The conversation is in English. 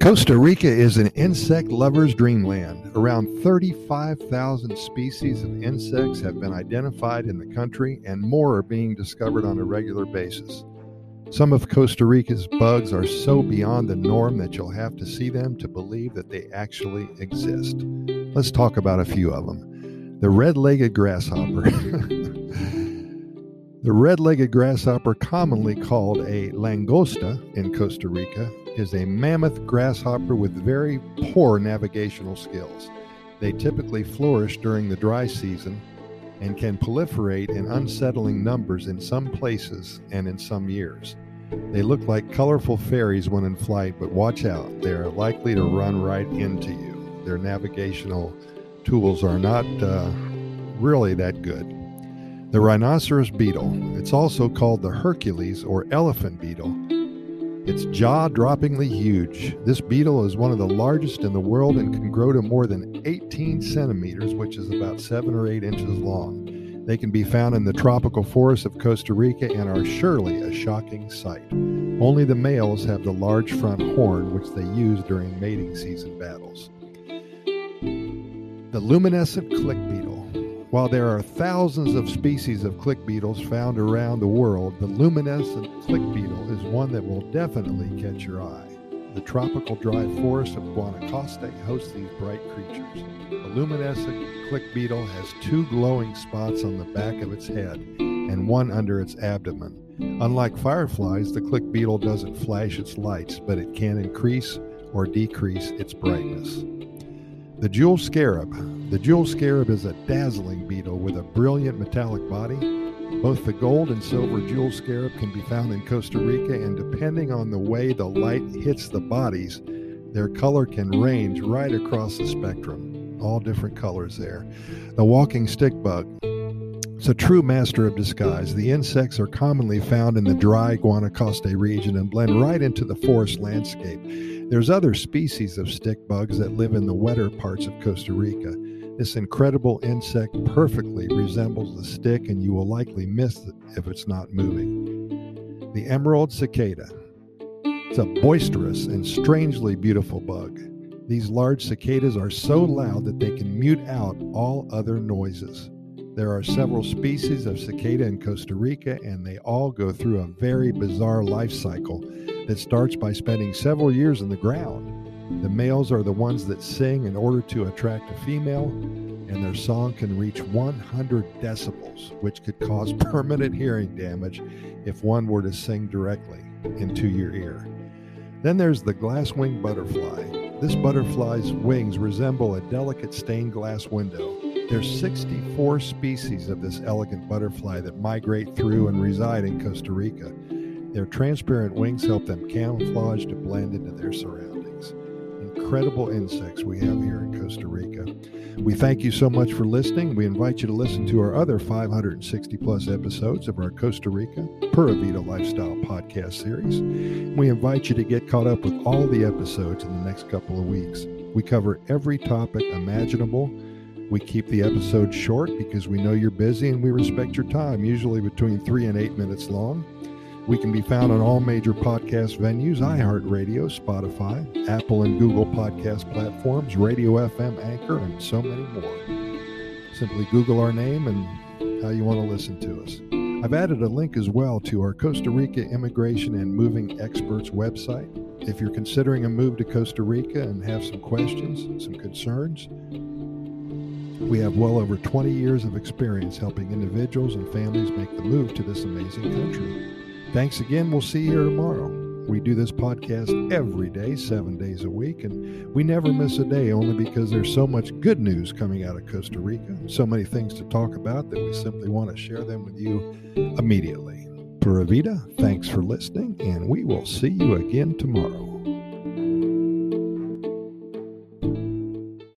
Costa Rica is an insect lover's dreamland. Around 35,000 species of insects have been identified in the country, and more are being discovered on a regular basis. Some of Costa Rica's bugs are so beyond the norm that you'll have to see them to believe that they actually exist. Let's talk about a few of them. The red legged grasshopper. the red legged grasshopper, commonly called a langosta in Costa Rica, is a mammoth grasshopper with very poor navigational skills. They typically flourish during the dry season and can proliferate in unsettling numbers in some places and in some years. They look like colorful fairies when in flight, but watch out, they are likely to run right into you. Their navigational tools are not uh, really that good. The rhinoceros beetle, it's also called the Hercules or elephant beetle, it's jaw droppingly huge. This beetle is one of the largest in the world and can grow to more than 18 centimeters, which is about 7 or 8 inches long. They can be found in the tropical forests of Costa Rica and are surely a shocking sight. Only the males have the large front horn, which they use during mating season battles. The luminescent click beetle. While there are thousands of species of click beetles found around the world, the luminescent click beetle is one that will definitely catch your eye. The tropical dry forest of Guanacaste hosts these bright creatures. The luminescent click beetle has two glowing spots on the back of its head and one under its abdomen. Unlike fireflies, the click beetle doesn't flash its lights, but it can increase or decrease its brightness. The jewel scarab. The jewel scarab is a dazzling beetle with a brilliant metallic body. Both the gold and silver jewel scarab can be found in Costa Rica, and depending on the way the light hits the bodies, their color can range right across the spectrum. All different colors there. The walking stick bug. It's a true master of disguise. The insects are commonly found in the dry Guanacaste region and blend right into the forest landscape. There's other species of stick bugs that live in the wetter parts of Costa Rica. This incredible insect perfectly resembles the stick, and you will likely miss it if it's not moving. The emerald cicada. It's a boisterous and strangely beautiful bug. These large cicadas are so loud that they can mute out all other noises. There are several species of cicada in Costa Rica, and they all go through a very bizarre life cycle that starts by spending several years in the ground. The males are the ones that sing in order to attract a female, and their song can reach 100 decibels, which could cause permanent hearing damage if one were to sing directly into your ear. Then there's the glass winged butterfly. This butterfly's wings resemble a delicate stained glass window. There's 64 species of this elegant butterfly that migrate through and reside in Costa Rica. Their transparent wings help them camouflage to blend into their surroundings. Incredible insects we have here in Costa Rica. We thank you so much for listening. We invite you to listen to our other 560 plus episodes of our Costa Rica Pura Vida Lifestyle podcast series. We invite you to get caught up with all the episodes in the next couple of weeks. We cover every topic imaginable. We keep the episodes short because we know you're busy and we respect your time, usually between three and eight minutes long. We can be found on all major podcast venues iHeartRadio, Spotify, Apple and Google podcast platforms, Radio FM, Anchor, and so many more. Simply Google our name and how you want to listen to us. I've added a link as well to our Costa Rica Immigration and Moving Experts website. If you're considering a move to Costa Rica and have some questions, some concerns, we have well over 20 years of experience helping individuals and families make the move to this amazing country. Thanks again. We'll see you here tomorrow. We do this podcast every day, seven days a week, and we never miss a day only because there's so much good news coming out of Costa Rica, so many things to talk about that we simply want to share them with you immediately. Pura Vida, thanks for listening, and we will see you again tomorrow.